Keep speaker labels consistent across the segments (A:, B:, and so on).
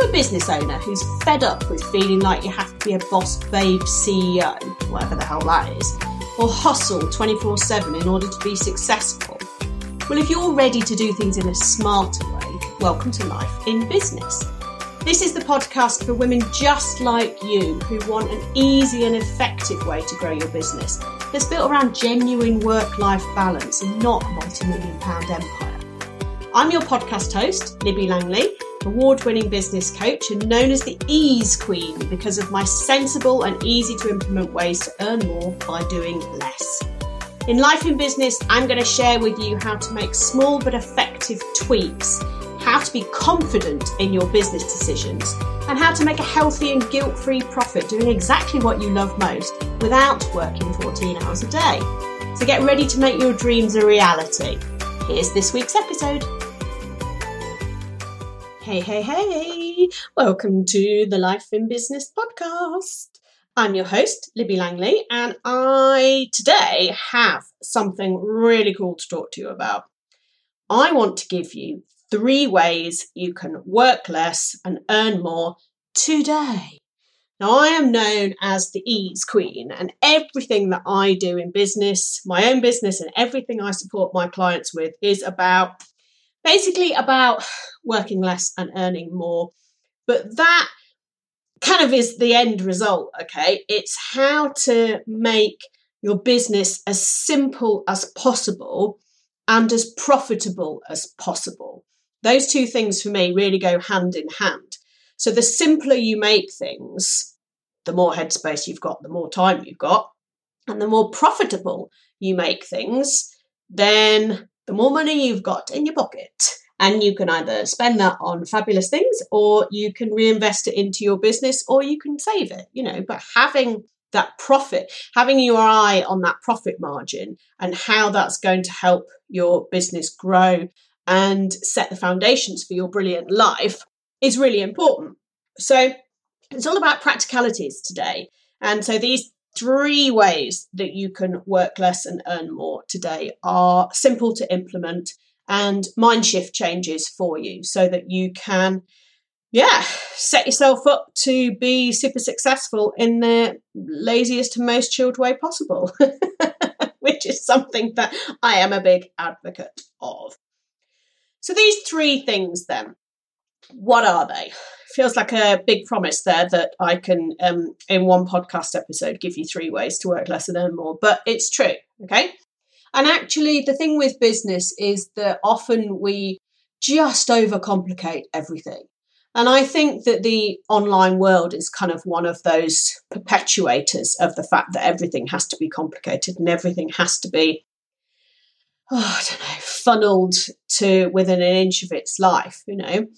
A: you a business owner who's fed up with feeling like you have to be a boss babe CEO, whatever the hell that is, or hustle 24 7 in order to be successful? Well, if you're ready to do things in a smarter way, welcome to Life in Business. This is the podcast for women just like you who want an easy and effective way to grow your business that's built around genuine work life balance and not multi million pound empire. I'm your podcast host, Libby Langley award winning business coach and known as the Ease Queen because of my sensible and easy to implement ways to earn more by doing less. In Life in Business, I'm going to share with you how to make small but effective tweaks, how to be confident in your business decisions, and how to make a healthy and guilt free profit doing exactly what you love most without working 14 hours a day. So get ready to make your dreams a reality. Here's this week's episode. Hey, hey, hey! Welcome to the Life in Business podcast. I'm your host, Libby Langley, and I today have something really cool to talk to you about. I want to give you three ways you can work less and earn more today. Now, I am known as the ease queen, and everything that I do in business, my own business, and everything I support my clients with is about basically about working less and earning more. But that kind of is the end result, okay? It's how to make your business as simple as possible and as profitable as possible. Those two things for me really go hand in hand. So the simpler you make things, the more headspace you've got, the more time you've got, and the more profitable you make things, then the more money you've got in your pocket. And you can either spend that on fabulous things or you can reinvest it into your business or you can save it, you know. But having that profit, having your eye on that profit margin and how that's going to help your business grow and set the foundations for your brilliant life is really important. So it's all about practicalities today. And so these three ways that you can work less and earn more today are simple to implement and mind shift changes for you so that you can yeah set yourself up to be super successful in the laziest and most chilled way possible which is something that i am a big advocate of. So these three things then what are they feels like a big promise there that I can, um, in one podcast episode, give you three ways to work less and earn more. But it's true, okay? And actually, the thing with business is that often we just overcomplicate everything. And I think that the online world is kind of one of those perpetuators of the fact that everything has to be complicated and everything has to be, oh, I don't know, funneled to within an inch of its life, you know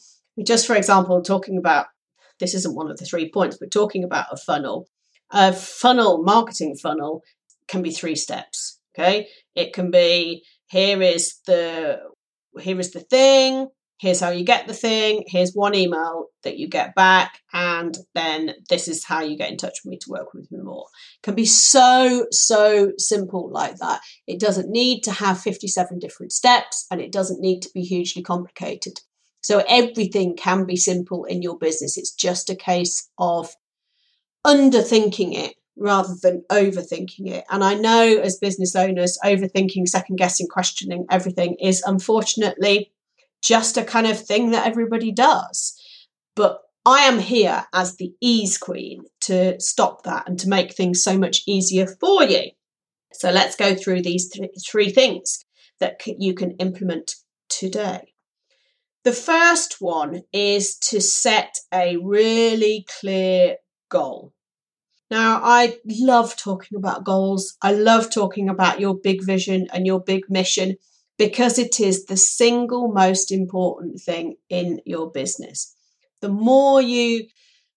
A: just for example, talking about this isn't one of the three points, but talking about a funnel, a funnel, marketing funnel can be three steps. Okay. It can be here is the here is the thing, here's how you get the thing, here's one email that you get back, and then this is how you get in touch with me to work with me more. It can be so, so simple like that. It doesn't need to have 57 different steps and it doesn't need to be hugely complicated. So everything can be simple in your business. It's just a case of underthinking it rather than overthinking it. And I know as business owners, overthinking, second guessing, questioning everything is unfortunately just a kind of thing that everybody does. But I am here as the ease queen to stop that and to make things so much easier for you. So let's go through these th- three things that c- you can implement today. The first one is to set a really clear goal. Now, I love talking about goals. I love talking about your big vision and your big mission because it is the single most important thing in your business. The more you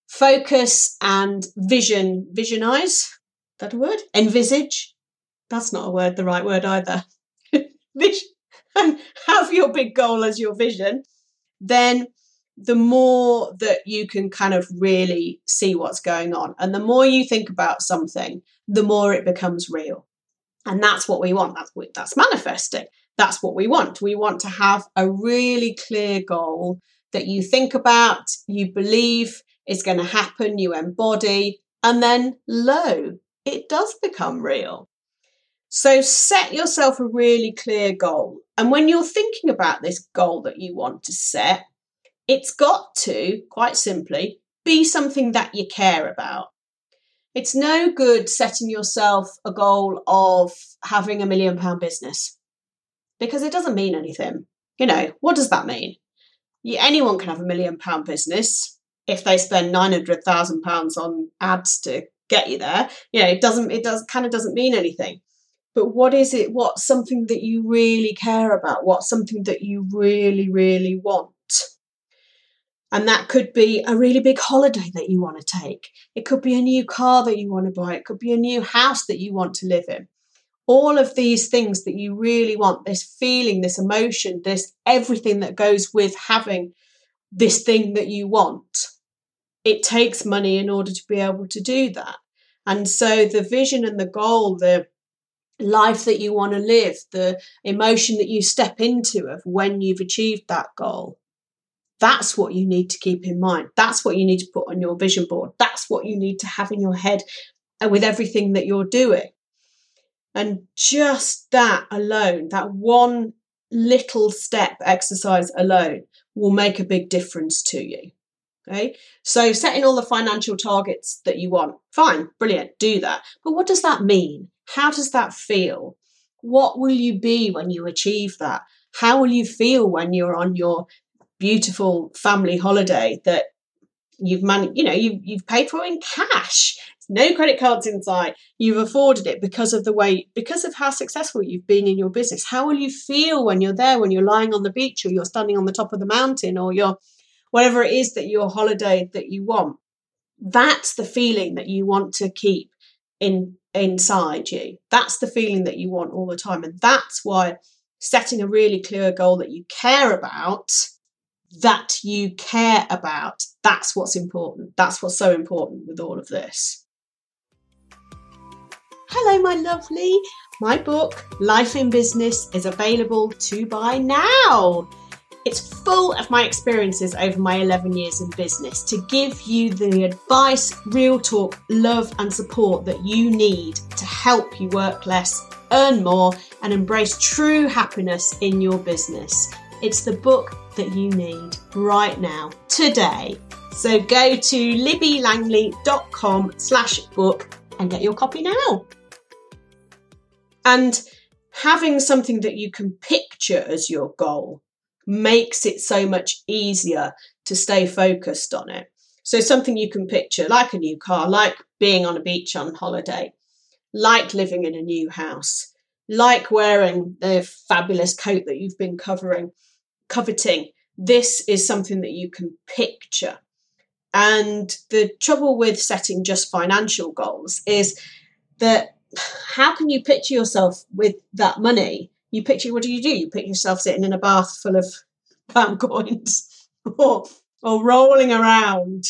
A: focus and vision, visionize, that a word? Envisage. That's not a word, the right word either. have your big goal as your vision, then the more that you can kind of really see what's going on. And the more you think about something, the more it becomes real. And that's what we want. That's, that's manifesting. That's what we want. We want to have a really clear goal that you think about, you believe is going to happen, you embody, and then lo, it does become real. So set yourself a really clear goal. And when you're thinking about this goal that you want to set, it's got to, quite simply, be something that you care about. It's no good setting yourself a goal of having a million pound business because it doesn't mean anything. You know, what does that mean? anyone can have a million pound business if they spend 900,000 pounds on ads to get you there. You know, it doesn't, it does kind of doesn't mean anything. But what is it? What's something that you really care about? What's something that you really, really want? And that could be a really big holiday that you want to take. It could be a new car that you want to buy. It could be a new house that you want to live in. All of these things that you really want, this feeling, this emotion, this everything that goes with having this thing that you want. It takes money in order to be able to do that. And so the vision and the goal, the life that you want to live, the emotion that you step into of when you've achieved that goal, that's what you need to keep in mind. That's what you need to put on your vision board. That's what you need to have in your head uh, with everything that you're doing. And just that alone, that one little step exercise alone will make a big difference to you. Okay. So setting all the financial targets that you want, fine, brilliant, do that. But what does that mean? How does that feel? What will you be when you achieve that? How will you feel when you're on your beautiful family holiday that you've managed, you know, you've, you've paid for in cash. No credit cards in sight. You've afforded it because of the way, because of how successful you've been in your business. How will you feel when you're there, when you're lying on the beach or you're standing on the top of the mountain or you're whatever it is that your holiday that you want? That's the feeling that you want to keep in inside you. That's the feeling that you want all the time. And that's why setting a really clear goal that you care about that you care about. That's what's important. That's what's so important with all of this. Hello, my lovely. My book, Life in Business, is available to buy now. It's full of my experiences over my 11 years in business to give you the advice, real talk, love, and support that you need to help you work less, earn more, and embrace true happiness in your business. It's the book that you need right now, today. So go to libbylangley.com slash book and get your copy now. And having something that you can picture as your goal makes it so much easier to stay focused on it. So something you can picture like a new car, like being on a beach on holiday, like living in a new house, like wearing the fabulous coat that you've been covering coveting. This is something that you can picture. And the trouble with setting just financial goals is that how can you picture yourself with that money? You picture, what do you do? You picture yourself sitting in a bath full of pound coins or, or rolling around,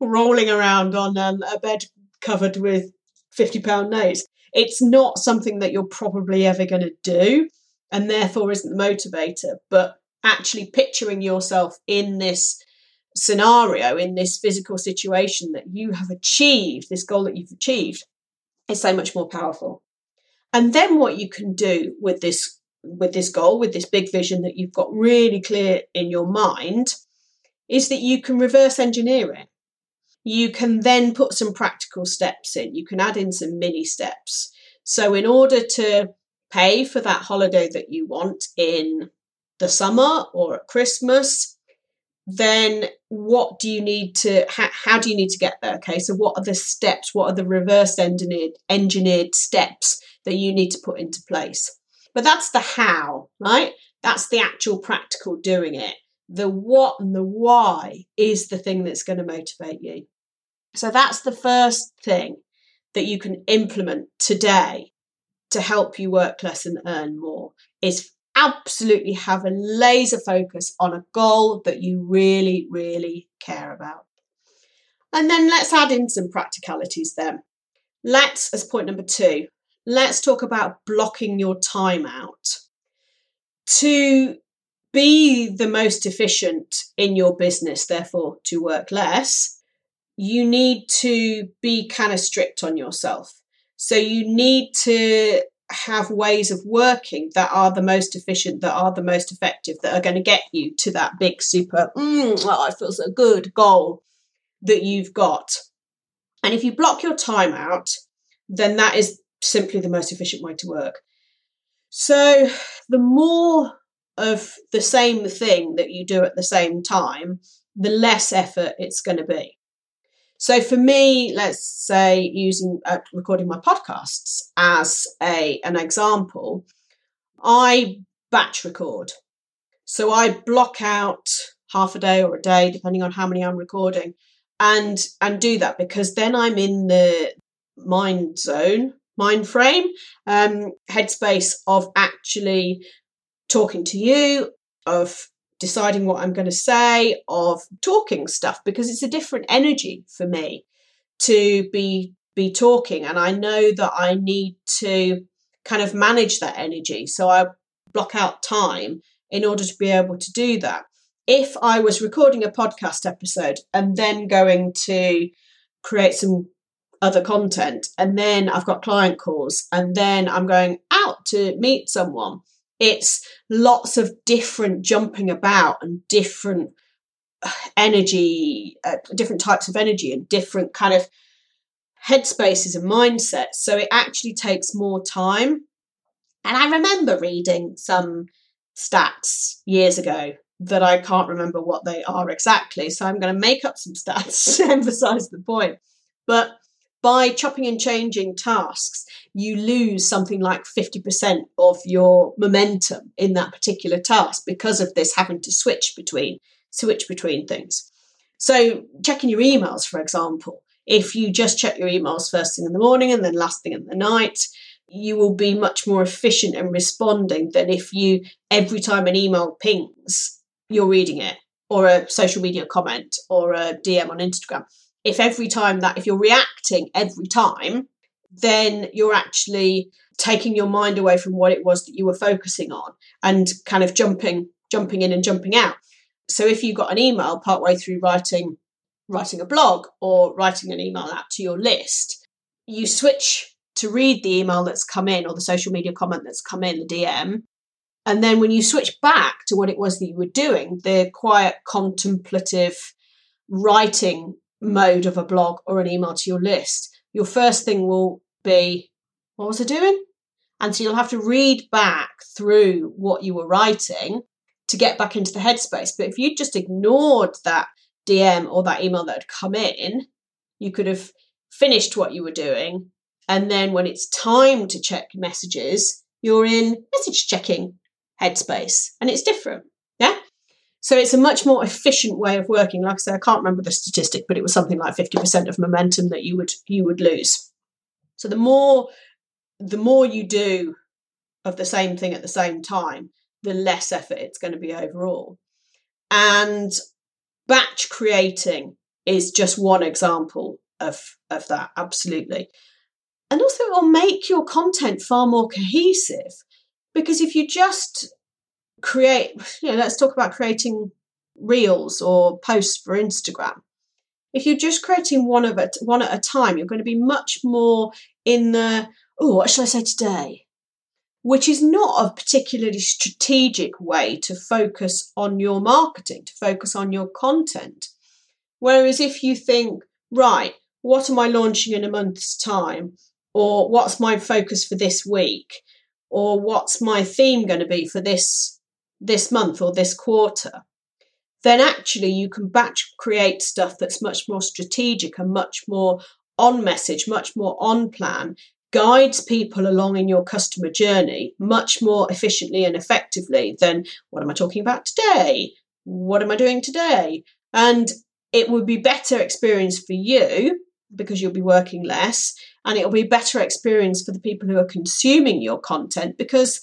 A: rolling around on um, a bed covered with 50 pound notes. It's not something that you're probably ever going to do and therefore isn't the motivator. But actually picturing yourself in this scenario, in this physical situation that you have achieved, this goal that you've achieved, is so much more powerful. And then what you can do with this with this goal, with this big vision that you've got really clear in your mind, is that you can reverse engineer it. You can then put some practical steps in. You can add in some mini steps. So, in order to pay for that holiday that you want in the summer or at Christmas, then what do you need to how, how do you need to get there okay so what are the steps what are the reverse engineered engineered steps that you need to put into place but that's the how right that's the actual practical doing it the what and the why is the thing that's going to motivate you so that's the first thing that you can implement today to help you work less and earn more is absolutely have a laser focus on a goal that you really, really care about. And then let's add in some practicalities then. Let's, as point number two, let's talk about blocking your time out. To be the most efficient in your business, therefore to work less, you need to be kind of strict on yourself. So you need to have ways of working that are the most efficient, that are the most effective, that are going to get you to that big, super, mm, oh, I feel so good goal that you've got. And if you block your time out, then that is simply the most efficient way to work. So the more of the same thing that you do at the same time, the less effort it's going to be. So for me, let's say using uh, recording my podcasts as a an example, I batch record. So I block out half a day or a day, depending on how many I'm recording, and and do that because then I'm in the mind zone, mind frame, um, headspace of actually talking to you, of deciding what I'm going to say, of talking stuff, because it's a different energy for me to be be talking. And I know that I need to kind of manage that energy. So I block out time in order to be able to do that. If I was recording a podcast episode and then going to create some other content, and then I've got client calls, and then I'm going out to meet someone, it's lots of different jumping about and different uh, energy, uh, different types of energy and different kind of headspaces and mindsets. So it actually takes more time. And I remember reading some stats years ago that I can't remember what they are exactly. So I'm going to make up some stats to emphasize the point. But by chopping and changing tasks, you lose something like 50% of your momentum in that particular task because of this having to switch between switch between things. So checking your emails, for example, if you just check your emails first thing in the morning and then last thing in the night, you will be much more efficient in responding than if you every time an email pings, you're reading it, or a social media comment or a DM on Instagram if every time that if you're reacting every time then you're actually taking your mind away from what it was that you were focusing on and kind of jumping jumping in and jumping out. So if you got an email partway through writing writing a blog or writing an email out to your list you switch to read the email that's come in or the social media comment that's come in the dm and then when you switch back to what it was that you were doing the quiet contemplative writing mode of a blog or an email to your list, your first thing will be, what was I doing? And so you'll have to read back through what you were writing to get back into the headspace. But if you just ignored that DM or that email that had come in, you could have finished what you were doing. And then when it's time to check messages, you're in message checking headspace and it's different. So it's a much more efficient way of working. Like I say, I can't remember the statistic, but it was something like 50% of momentum that you would you would lose. So the more the more you do of the same thing at the same time, the less effort it's going to be overall. And batch creating is just one example of, of that, absolutely. And also, it will make your content far more cohesive because if you just create, you know, let's talk about creating reels or posts for Instagram. If you're just creating one of it, one at a time, you're going to be much more in the, oh, what should I say today? Which is not a particularly strategic way to focus on your marketing, to focus on your content. Whereas if you think, right, what am I launching in a month's time? Or what's my focus for this week? Or what's my theme going to be for this this month or this quarter, then actually you can batch create stuff that's much more strategic and much more on message, much more on plan, guides people along in your customer journey much more efficiently and effectively than what am I talking about today? What am I doing today? And it would be better experience for you because you'll be working less and it'll be better experience for the people who are consuming your content because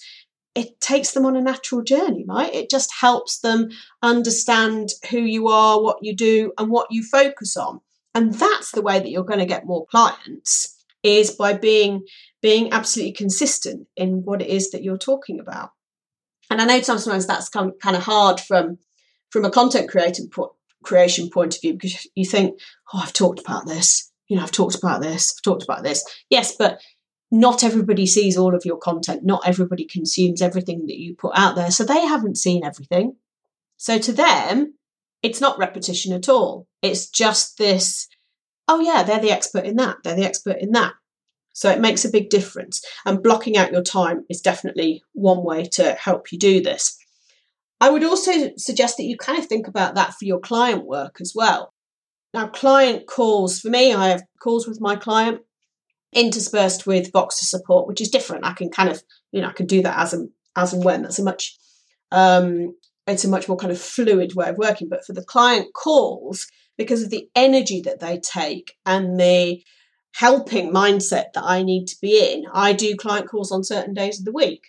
A: it takes them on a natural journey, right? It just helps them understand who you are, what you do, and what you focus on. And that's the way that you're going to get more clients is by being being absolutely consistent in what it is that you're talking about. And I know sometimes that's kind of hard from from a content creating po- creation point of view because you think, oh, I've talked about this. You know, I've talked about this. I've talked about this. Yes, but not everybody sees all of your content. Not everybody consumes everything that you put out there. So they haven't seen everything. So to them, it's not repetition at all. It's just this, oh, yeah, they're the expert in that. They're the expert in that. So it makes a big difference. And blocking out your time is definitely one way to help you do this. I would also suggest that you kind of think about that for your client work as well. Now, client calls, for me, I have calls with my client interspersed with Voxer support, which is different. I can kind of, you know, I can do that as and as and when. That's a much um it's a much more kind of fluid way of working. But for the client calls, because of the energy that they take and the helping mindset that I need to be in, I do client calls on certain days of the week.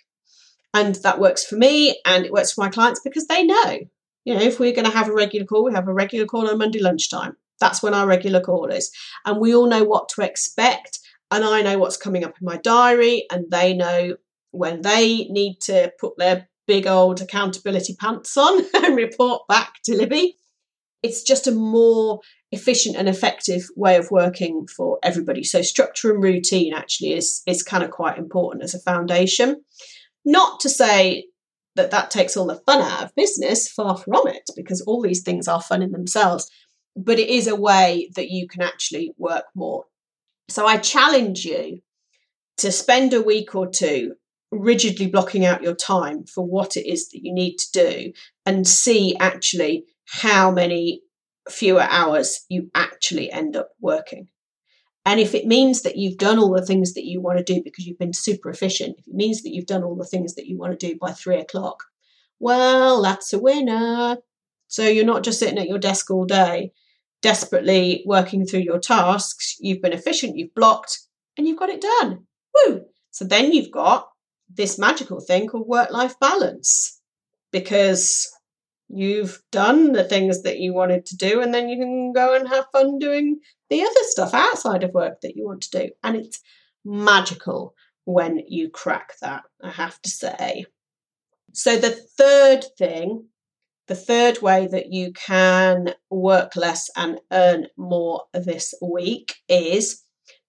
A: And that works for me and it works for my clients because they know, you know, if we're going to have a regular call, we have a regular call on Monday lunchtime. That's when our regular call is. And we all know what to expect. And I know what's coming up in my diary, and they know when they need to put their big old accountability pants on and report back to Libby. It's just a more efficient and effective way of working for everybody. So structure and routine actually is is kind of quite important as a foundation. Not to say that that takes all the fun out of business, far from it, because all these things are fun in themselves. But it is a way that you can actually work more. So I challenge you to spend a week or two rigidly blocking out your time for what it is that you need to do and see actually how many fewer hours you actually end up working. And if it means that you've done all the things that you want to do because you've been super efficient, if it means that you've done all the things that you want to do by three o'clock, well, that's a winner. So you're not just sitting at your desk all day, desperately working through your tasks. You've been efficient, you've blocked, and you've got it done. Woo! So then you've got this magical thing called work life balance because you've done the things that you wanted to do, and then you can go and have fun doing the other stuff outside of work that you want to do. And it's magical when you crack that, I have to say. So, the third thing, the third way that you can work less and earn more this week is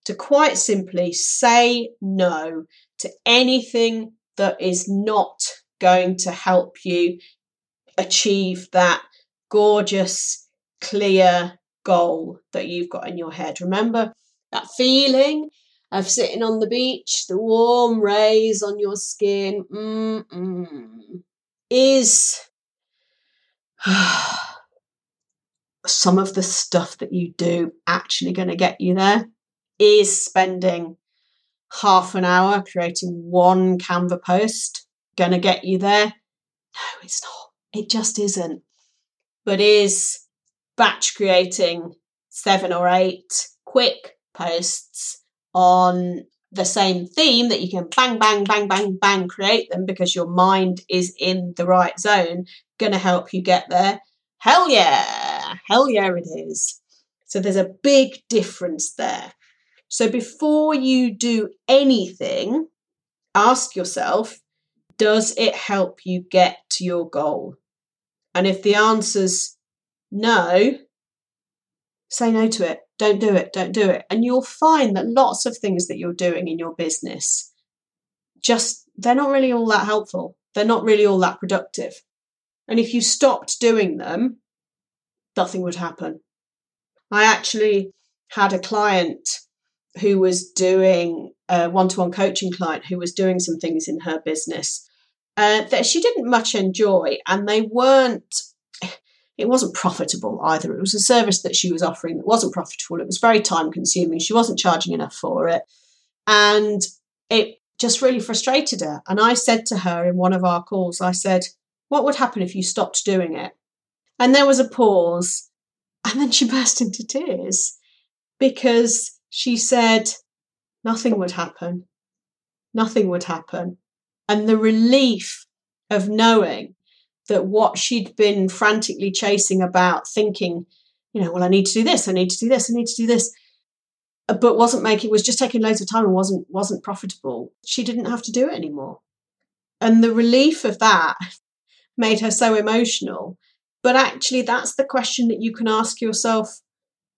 A: to quite simply say no to anything that is not going to help you achieve that gorgeous, clear goal that you've got in your head. Remember that feeling of sitting on the beach, the warm rays on your skin, Mm-mm. is some of the stuff that you do actually going to get you there? Is spending half an hour creating one Canva post going to get you there? No, it's not. It just isn't. But is batch creating seven or eight quick posts on the same theme that you can bang, bang, bang, bang, bang create them because your mind is in the right zone, going to help you get there? Hell yeah! Hell yeah, it is. So there's a big difference there. So before you do anything, ask yourself does it help you get to your goal? And if the answer's no, say no to it. Don't do it. Don't do it. And you'll find that lots of things that you're doing in your business just, they're not really all that helpful. They're not really all that productive. And if you stopped doing them, nothing would happen. I actually had a client who was doing a one to one coaching client who was doing some things in her business uh, that she didn't much enjoy, and they weren't. It wasn't profitable either. It was a service that she was offering that wasn't profitable. It was very time consuming. She wasn't charging enough for it, and it just really frustrated her. And I said to her in one of our calls, I said, "What would happen if you stopped doing it?" And there was a pause, and then she burst into tears because she said, "Nothing would happen. Nothing would happen." and the relief of knowing that what she'd been frantically chasing about, thinking, you know, well, I need to do this, I need to do this, I need to do this, uh, but wasn't making was just taking loads of time and wasn't wasn't profitable. She didn't have to do it anymore. And the relief of that made her so emotional. But actually, that's the question that you can ask yourself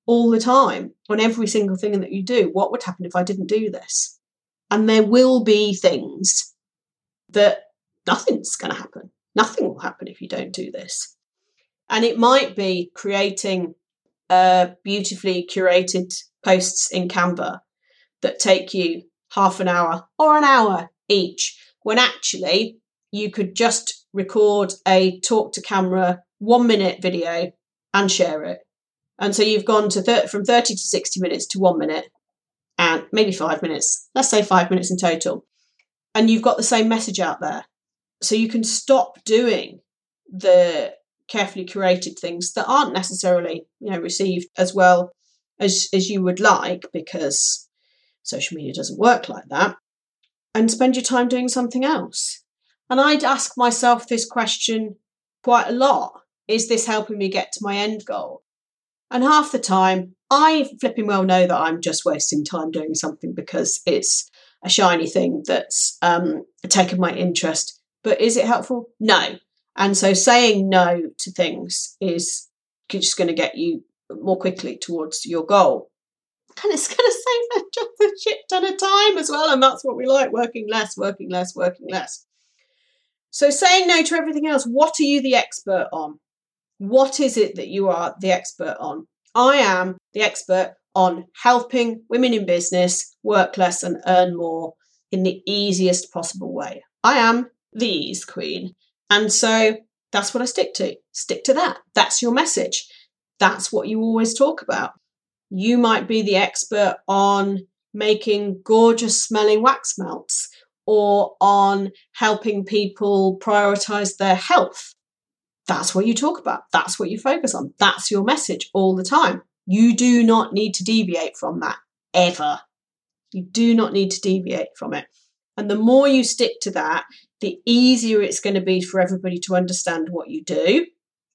A: all the time on every single thing that you do. What would happen if I didn't do this? And there will be things that nothing's going to happen. Nothing will happen if you don't do this. And it might be creating uh, beautifully curated posts in Canva that take you half an hour or an hour each, when actually you could just record a talk to camera one minute video and share it. And so you've gone to thir- from 30 to 60 minutes to one minute and maybe five minutes, let's say five minutes in total. And you've got the same message out there. So you can stop doing the carefully curated things that aren't necessarily, you know, received as well as, as you would like because social media doesn't work like that. And spend your time doing something else. And I'd ask myself this question quite a lot. Is this helping me get to my end goal? And half the time, I flipping well know that I'm just wasting time doing something because it's a shiny thing that's um, taken my interest. But is it helpful? No. And so saying no to things is just going to get you more quickly towards your goal. And it's going to save a shit ton of time as well. And that's what we like working less, working less, working less. So saying no to everything else, what are you the expert on? What is it that you are the expert on? I am the expert on helping women in business work less and earn more in the easiest possible way. I am the ease queen. And so that's what I stick to. Stick to that. That's your message. That's what you always talk about. You might be the expert on making gorgeous smelling wax melts or on helping people prioritize their health that's what you talk about. That's what you focus on. That's your message all the time. You do not need to deviate from that ever. You do not need to deviate from it. And the more you stick to that, the easier it's going to be for everybody to understand what you do.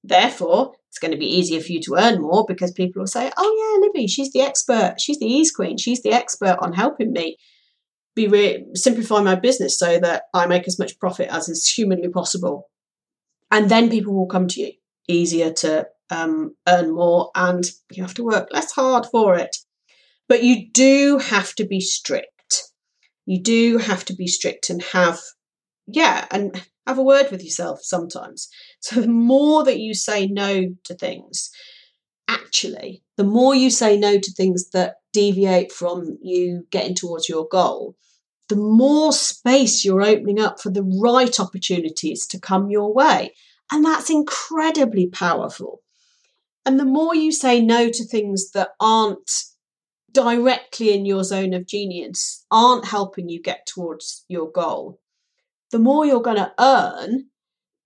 A: Therefore, it's going to be easier for you to earn more because people will say, Oh, yeah, Libby, she's the expert. She's the ease queen. She's the expert on helping me be re- simplify my business so that I make as much profit as is humanly possible and then people will come to you easier to um, earn more and you have to work less hard for it but you do have to be strict you do have to be strict and have yeah and have a word with yourself sometimes so the more that you say no to things actually the more you say no to things that deviate from you getting towards your goal the more space you're opening up for the right opportunities to come your way. And that's incredibly powerful. And the more you say no to things that aren't directly in your zone of genius, aren't helping you get towards your goal, the more you're going to earn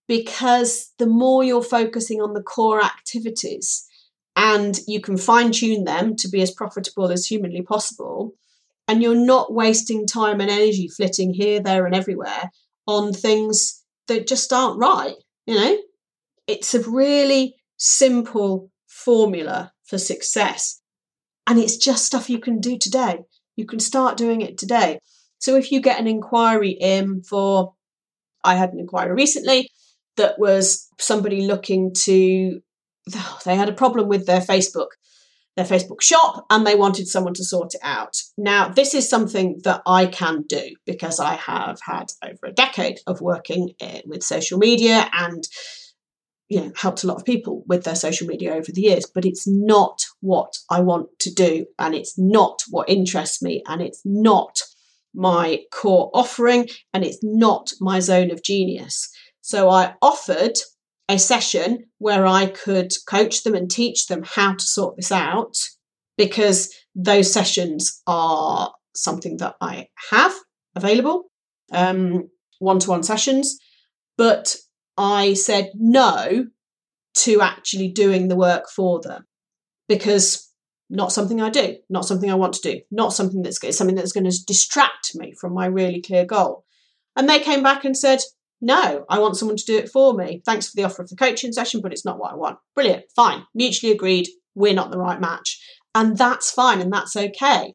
A: because the more you're focusing on the core activities and you can fine tune them to be as profitable as humanly possible and you're not wasting time and energy flitting here, there, and everywhere on things that just aren't right. You know, it's a really simple formula for success. And it's just stuff you can do today. You can start doing it today. So if you get an inquiry in for, I had an inquiry recently that was somebody looking to, they had a problem with their Facebook their Facebook shop and they wanted someone to sort it out. Now, this is something that I can do because I have had over a decade of working eh, with social media and you know, helped a lot of people with their social media over the years, but it's not what I want to do and it's not what interests me and it's not my core offering and it's not my zone of genius. So I offered a session where I could coach them and teach them how to sort this out because those sessions are something that I have available, one to one sessions. But I said no to actually doing the work for them because not something I do, not something I want to do, not something that's something that's going to distract me from my really clear goal. And they came back and said, no, I want someone to do it for me. Thanks for the offer of the coaching session, but it's not what I want. Brilliant, fine, mutually agreed, we're not the right match. And that's fine and that's okay.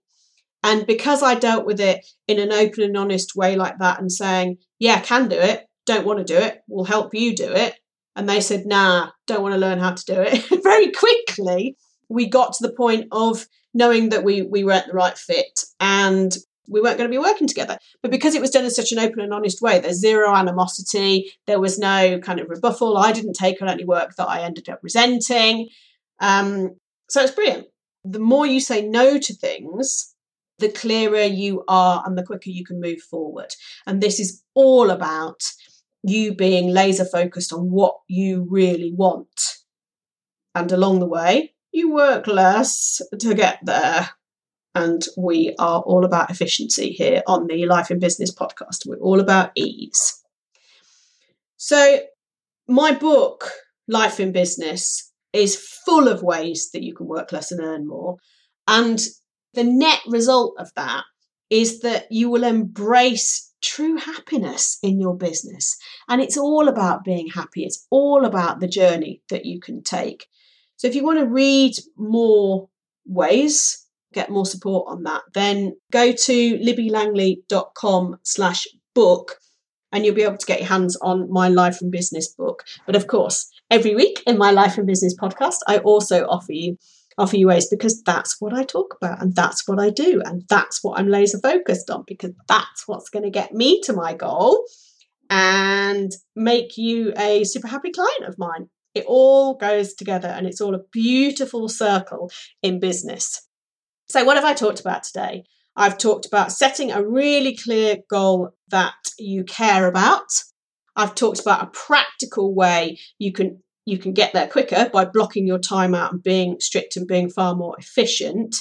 A: And because I dealt with it in an open and honest way like that and saying, Yeah, can do it. Don't want to do it. We'll help you do it. And they said, Nah, don't want to learn how to do it. Very quickly, we got to the point of knowing that we, we weren't the right fit and we weren't going to be working together. But because it was done in such an open and honest way, there's zero animosity. There was no kind of rebuffal. I didn't take on any work that I ended up resenting. Um, so it's brilliant. The more you say no to things, the clearer you are and the quicker you can move forward. And this is all about you being laser focused on what you really want. And along the way, you work less to get there. And we are all about efficiency here on the Life in Business podcast. We're all about ease. So, my book, Life in Business, is full of ways that you can work less and earn more. And the net result of that is that you will embrace true happiness in your business. And it's all about being happy, it's all about the journey that you can take. So if you want to read more ways, get more support on that, then go to libbylangley.com slash book and you'll be able to get your hands on my Life in Business book. But of course, every week in my Life in Business podcast, I also offer you offer you ways because that's what I talk about and that's what I do and that's what I'm laser focused on because that's what's going to get me to my goal and make you a super happy client of mine. It all goes together and it's all a beautiful circle in business. So, what have I talked about today? I've talked about setting a really clear goal that you care about. I've talked about a practical way you can you can get there quicker by blocking your time out and being strict and being far more efficient.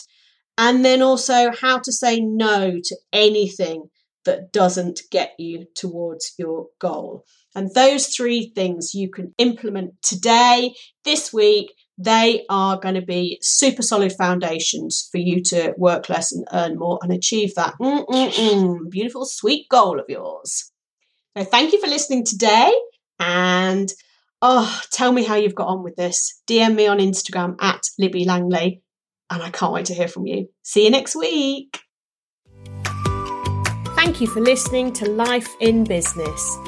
A: And then also how to say no to anything that doesn't get you towards your goal. And those three things you can implement today, this week. They are going to be super solid foundations for you to work less and earn more and achieve that beautiful, sweet goal of yours. So, thank you for listening today. And oh, tell me how you've got on with this. DM me on Instagram at Libby Langley. And I can't wait to hear from you. See you next week. Thank you for listening to Life in Business.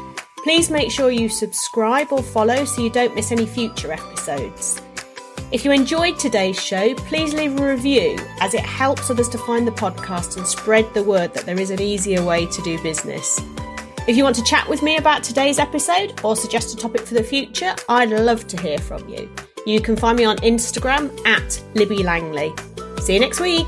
A: Please make sure you subscribe or follow so you don't miss any future episodes. If you enjoyed today's show, please leave a review as it helps others to find the podcast and spread the word that there is an easier way to do business. If you want to chat with me about today's episode or suggest a topic for the future, I'd love to hear from you. You can find me on Instagram at Libby Langley. See you next week.